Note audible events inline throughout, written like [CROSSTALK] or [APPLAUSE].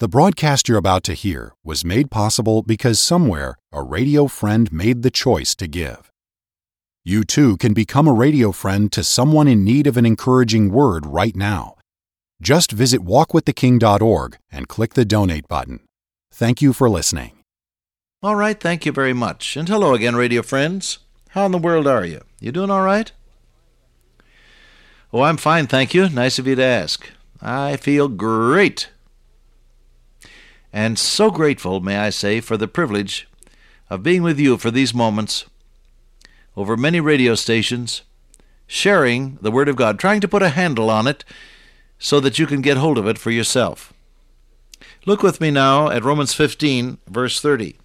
The broadcast you're about to hear was made possible because somewhere a radio friend made the choice to give. You too can become a radio friend to someone in need of an encouraging word right now. Just visit walkwiththeking.org and click the donate button. Thank you for listening. All right, thank you very much. And hello again, radio friends. How in the world are you? You doing all right? Oh, I'm fine, thank you. Nice of you to ask. I feel great. And so grateful, may I say, for the privilege of being with you for these moments over many radio stations, sharing the Word of God, trying to put a handle on it so that you can get hold of it for yourself. Look with me now at Romans 15, verse 30.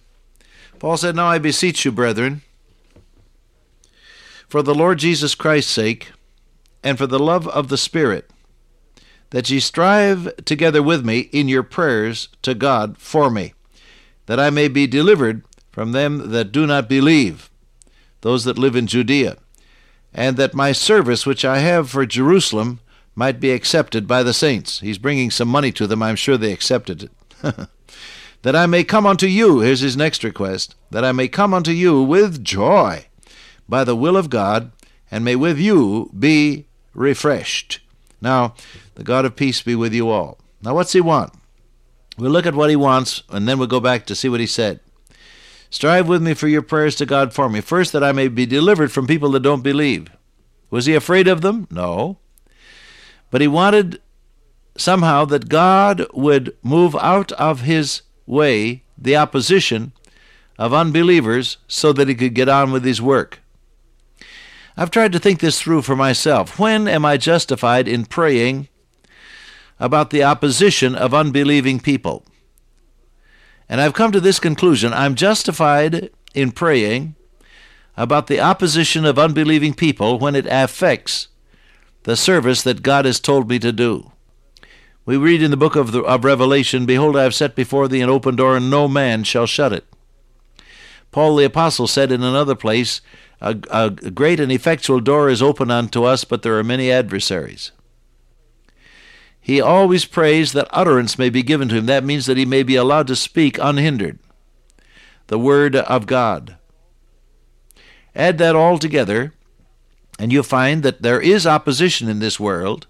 Paul said, Now I beseech you, brethren, for the Lord Jesus Christ's sake, and for the love of the Spirit, that ye strive together with me in your prayers to God for me, that I may be delivered from them that do not believe, those that live in Judea, and that my service which I have for Jerusalem might be accepted by the saints. He's bringing some money to them. I'm sure they accepted it. [LAUGHS] that I may come unto you, here's his next request, that I may come unto you with joy by the will of God, and may with you be refreshed. Now, the God of peace be with you all. Now, what's he want? We'll look at what he wants, and then we'll go back to see what he said. Strive with me for your prayers to God for me. First, that I may be delivered from people that don't believe. Was he afraid of them? No. But he wanted somehow that God would move out of his way the opposition of unbelievers so that he could get on with his work. I've tried to think this through for myself. When am I justified in praying about the opposition of unbelieving people? And I've come to this conclusion I'm justified in praying about the opposition of unbelieving people when it affects the service that God has told me to do. We read in the book of, the, of Revelation, Behold, I have set before thee an open door, and no man shall shut it. Paul the Apostle said in another place, a, a great and effectual door is open unto us, but there are many adversaries. He always prays that utterance may be given to him. That means that he may be allowed to speak unhindered the Word of God. Add that all together, and you'll find that there is opposition in this world.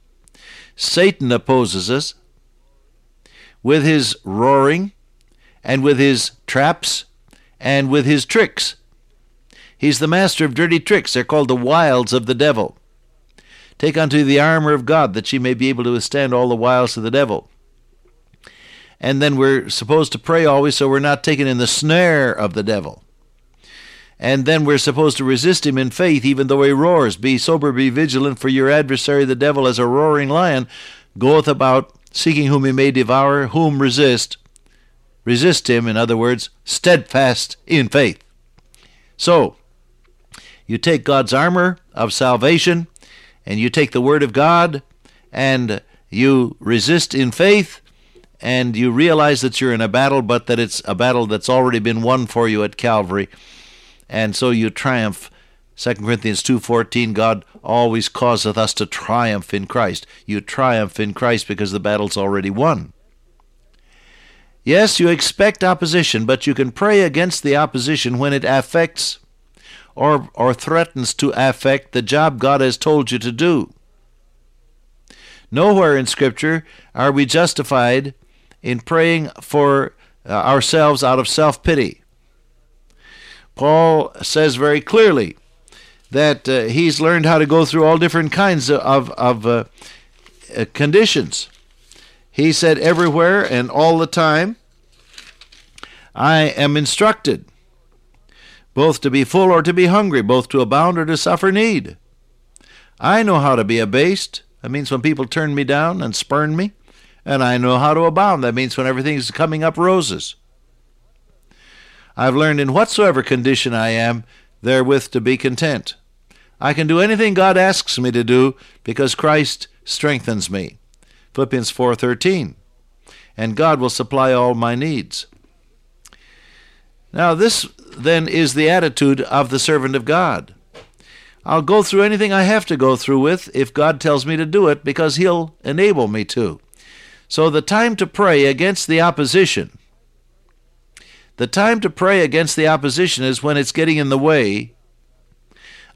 Satan opposes us with his roaring and with his traps and with his tricks. He's the master of dirty tricks. They're called the wiles of the devil. Take unto you the armor of God that ye may be able to withstand all the wiles of the devil. And then we're supposed to pray always so we're not taken in the snare of the devil. And then we're supposed to resist him in faith, even though he roars. Be sober, be vigilant, for your adversary, the devil, as a roaring lion, goeth about seeking whom he may devour, whom resist. Resist him, in other words, steadfast in faith. So, you take God's armor of salvation, and you take the Word of God, and you resist in faith, and you realize that you're in a battle, but that it's a battle that's already been won for you at Calvary, and so you triumph. 2 Corinthians 2:14 God always causeth us to triumph in Christ. You triumph in Christ because the battle's already won. Yes, you expect opposition, but you can pray against the opposition when it affects or, or threatens to affect the job God has told you to do. Nowhere in Scripture are we justified in praying for uh, ourselves out of self pity. Paul says very clearly that uh, he's learned how to go through all different kinds of, of uh, uh conditions. He said, Everywhere and all the time, I am instructed both to be full or to be hungry, both to abound or to suffer need. I know how to be abased. That means when people turn me down and spurn me. And I know how to abound. That means when everything's coming up roses. I've learned in whatsoever condition I am, therewith to be content. I can do anything God asks me to do because Christ strengthens me. Philippians 4:13. And God will supply all my needs. Now this then is the attitude of the servant of God. I'll go through anything I have to go through with if God tells me to do it because He'll enable me to. So the time to pray against the opposition, the time to pray against the opposition is when it's getting in the way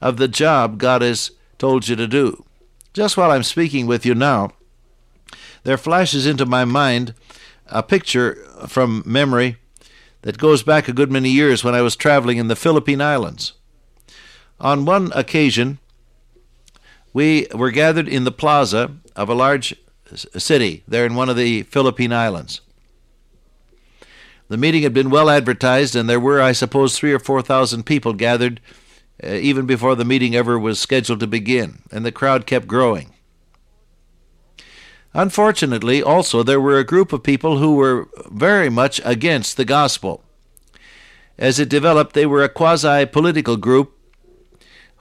of the job God has told you to do. Just while I'm speaking with you now, there flashes into my mind a picture from memory that goes back a good many years when I was traveling in the Philippine Islands. On one occasion, we were gathered in the plaza of a large city there in one of the Philippine Islands. The meeting had been well advertised, and there were, I suppose, three or four thousand people gathered uh, even before the meeting ever was scheduled to begin, and the crowd kept growing. Unfortunately, also, there were a group of people who were very much against the gospel. As it developed, they were a quasi political group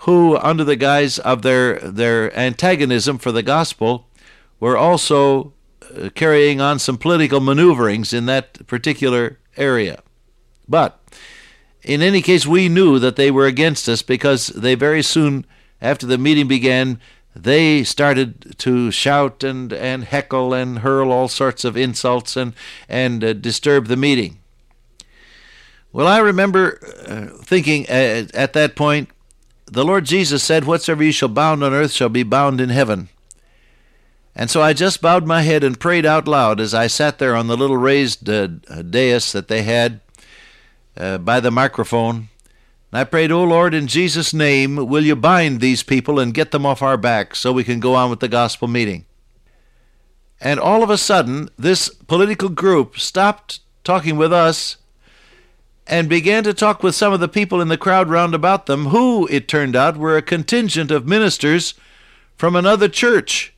who, under the guise of their, their antagonism for the gospel, were also uh, carrying on some political maneuverings in that particular area. But in any case, we knew that they were against us because they very soon, after the meeting began, they started to shout and, and heckle and hurl all sorts of insults and, and uh, disturb the meeting. Well, I remember uh, thinking uh, at that point, the Lord Jesus said, Whatsoever you shall bound on earth shall be bound in heaven. And so I just bowed my head and prayed out loud as I sat there on the little raised uh, dais that they had uh, by the microphone. I prayed, O oh Lord, in Jesus' name, will you bind these people and get them off our backs so we can go on with the gospel meeting? And all of a sudden, this political group stopped talking with us and began to talk with some of the people in the crowd round about them, who, it turned out, were a contingent of ministers from another church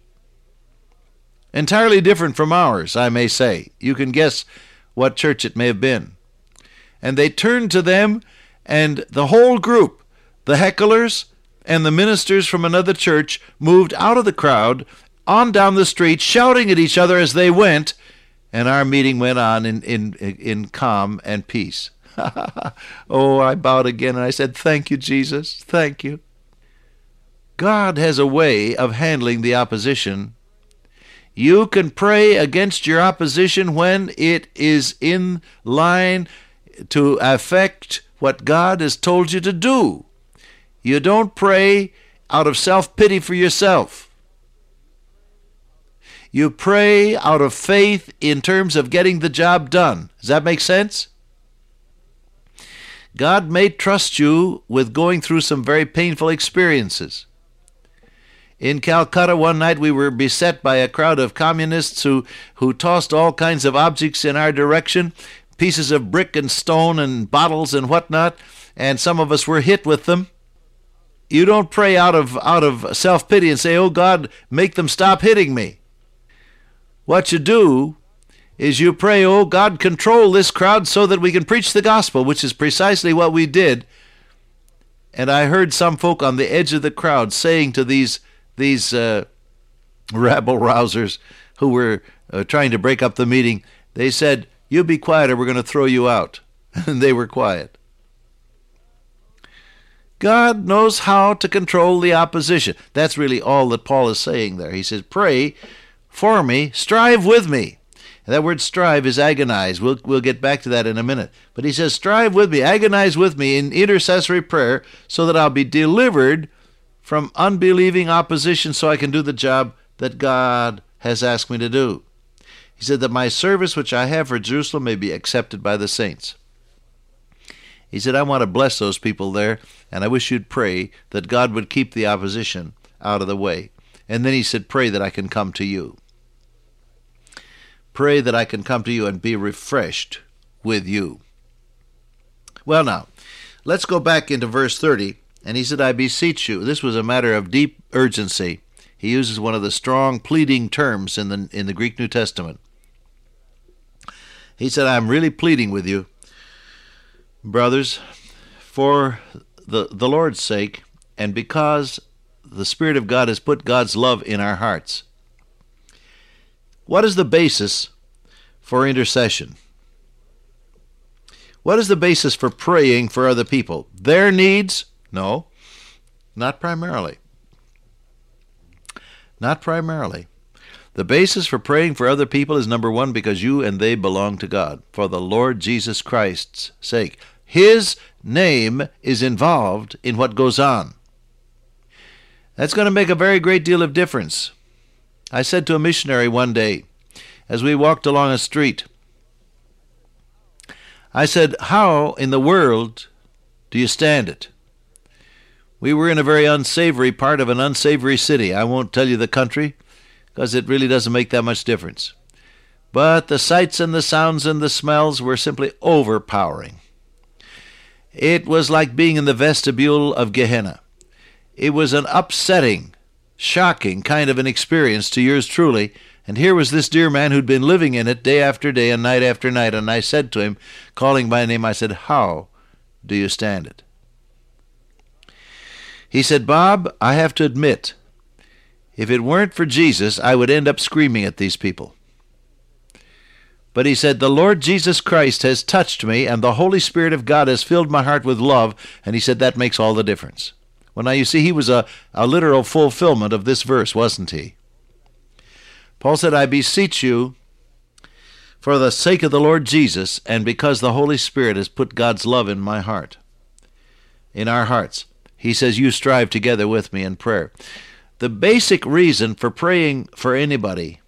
entirely different from ours, I may say. You can guess what church it may have been. And they turned to them, and the whole group, the hecklers and the ministers from another church, moved out of the crowd on down the street, shouting at each other as they went, and our meeting went on in, in, in calm and peace. [LAUGHS] oh, I bowed again and I said, Thank you, Jesus. Thank you. God has a way of handling the opposition you can pray against your opposition when it is in line to affect what God has told you to do. You don't pray out of self pity for yourself. You pray out of faith in terms of getting the job done. Does that make sense? God may trust you with going through some very painful experiences. In Calcutta one night we were beset by a crowd of communists who, who tossed all kinds of objects in our direction, pieces of brick and stone and bottles and whatnot, and some of us were hit with them. You don't pray out of out of self pity and say, Oh God, make them stop hitting me. What you do is you pray, Oh God, control this crowd so that we can preach the gospel, which is precisely what we did. And I heard some folk on the edge of the crowd saying to these these uh, rabble rousers who were uh, trying to break up the meeting, they said, You be quiet or we're going to throw you out. [LAUGHS] And they were quiet. God knows how to control the opposition. That's really all that Paul is saying there. He says, Pray for me, strive with me. And that word strive is agonize. We'll, we'll get back to that in a minute. But he says, Strive with me, agonize with me in intercessory prayer so that I'll be delivered from unbelieving opposition so I can do the job that God has asked me to do. He said that my service which I have for Jerusalem may be accepted by the saints. He said, I want to bless those people there, and I wish you'd pray that God would keep the opposition out of the way. And then he said, Pray that I can come to you. Pray that I can come to you and be refreshed with you. Well, now, let's go back into verse 30 and he said, I beseech you. This was a matter of deep urgency. He uses one of the strong pleading terms in the, in the Greek New Testament. He said, I'm really pleading with you, brothers, for the, the Lord's sake, and because the Spirit of God has put God's love in our hearts. What is the basis for intercession? What is the basis for praying for other people? Their needs no, not primarily. Not primarily. The basis for praying for other people is number one, because you and they belong to God, for the Lord Jesus Christ's sake. His name is involved in what goes on. That's going to make a very great deal of difference. I said to a missionary one day, as we walked along a street, I said, How in the world do you stand it? We were in a very unsavory part of an unsavory city. I won't tell you the country, because it really doesn't make that much difference. But the sights and the sounds and the smells were simply overpowering. It was like being in the vestibule of Gehenna. It was an upsetting, shocking kind of an experience to yours truly. And here was this dear man who'd been living in it day after day and night after night. And I said to him, calling by name, I said, How do you stand it? He said, Bob, I have to admit, if it weren't for Jesus, I would end up screaming at these people. But he said, The Lord Jesus Christ has touched me, and the Holy Spirit of God has filled my heart with love. And he said, That makes all the difference. Well, now you see, he was a, a literal fulfillment of this verse, wasn't he? Paul said, I beseech you, for the sake of the Lord Jesus, and because the Holy Spirit has put God's love in my heart, in our hearts. He says, You strive together with me in prayer. The basic reason for praying for anybody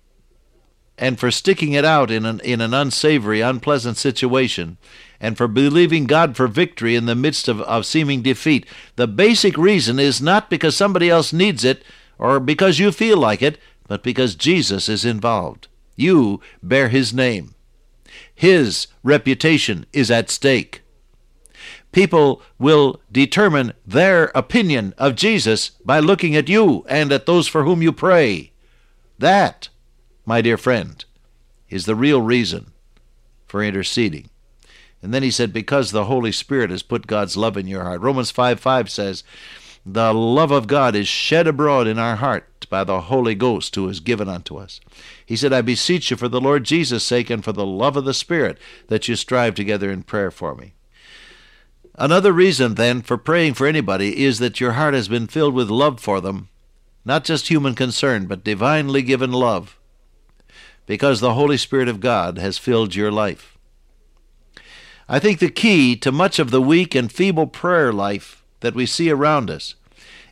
and for sticking it out in an, in an unsavory, unpleasant situation and for believing God for victory in the midst of, of seeming defeat, the basic reason is not because somebody else needs it or because you feel like it, but because Jesus is involved. You bear his name. His reputation is at stake people will determine their opinion of Jesus by looking at you and at those for whom you pray. That, my dear friend, is the real reason for interceding. And then he said, because the Holy Spirit has put God's love in your heart. Romans 5 5 says, the love of God is shed abroad in our heart by the Holy Ghost who is given unto us. He said, I beseech you for the Lord Jesus' sake and for the love of the Spirit that you strive together in prayer for me. Another reason, then, for praying for anybody is that your heart has been filled with love for them, not just human concern, but divinely given love, because the Holy Spirit of God has filled your life. I think the key to much of the weak and feeble prayer life that we see around us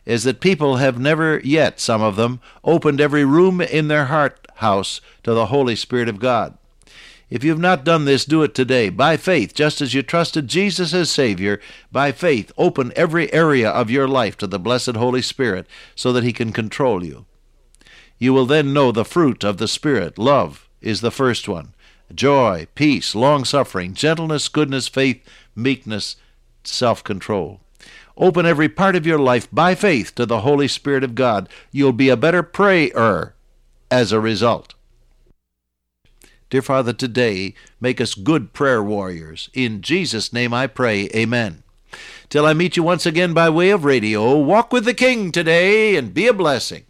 is that people have never yet, some of them, opened every room in their heart house to the Holy Spirit of God. If you have not done this, do it today. By faith, just as you trusted Jesus as Savior, by faith, open every area of your life to the blessed Holy Spirit so that He can control you. You will then know the fruit of the Spirit. Love is the first one. Joy, peace, long suffering, gentleness, goodness, faith, meekness, self control. Open every part of your life by faith to the Holy Spirit of God. You'll be a better prayer as a result. Dear Father, today make us good prayer warriors. In Jesus' name I pray. Amen. Till I meet you once again by way of radio, walk with the King today and be a blessing.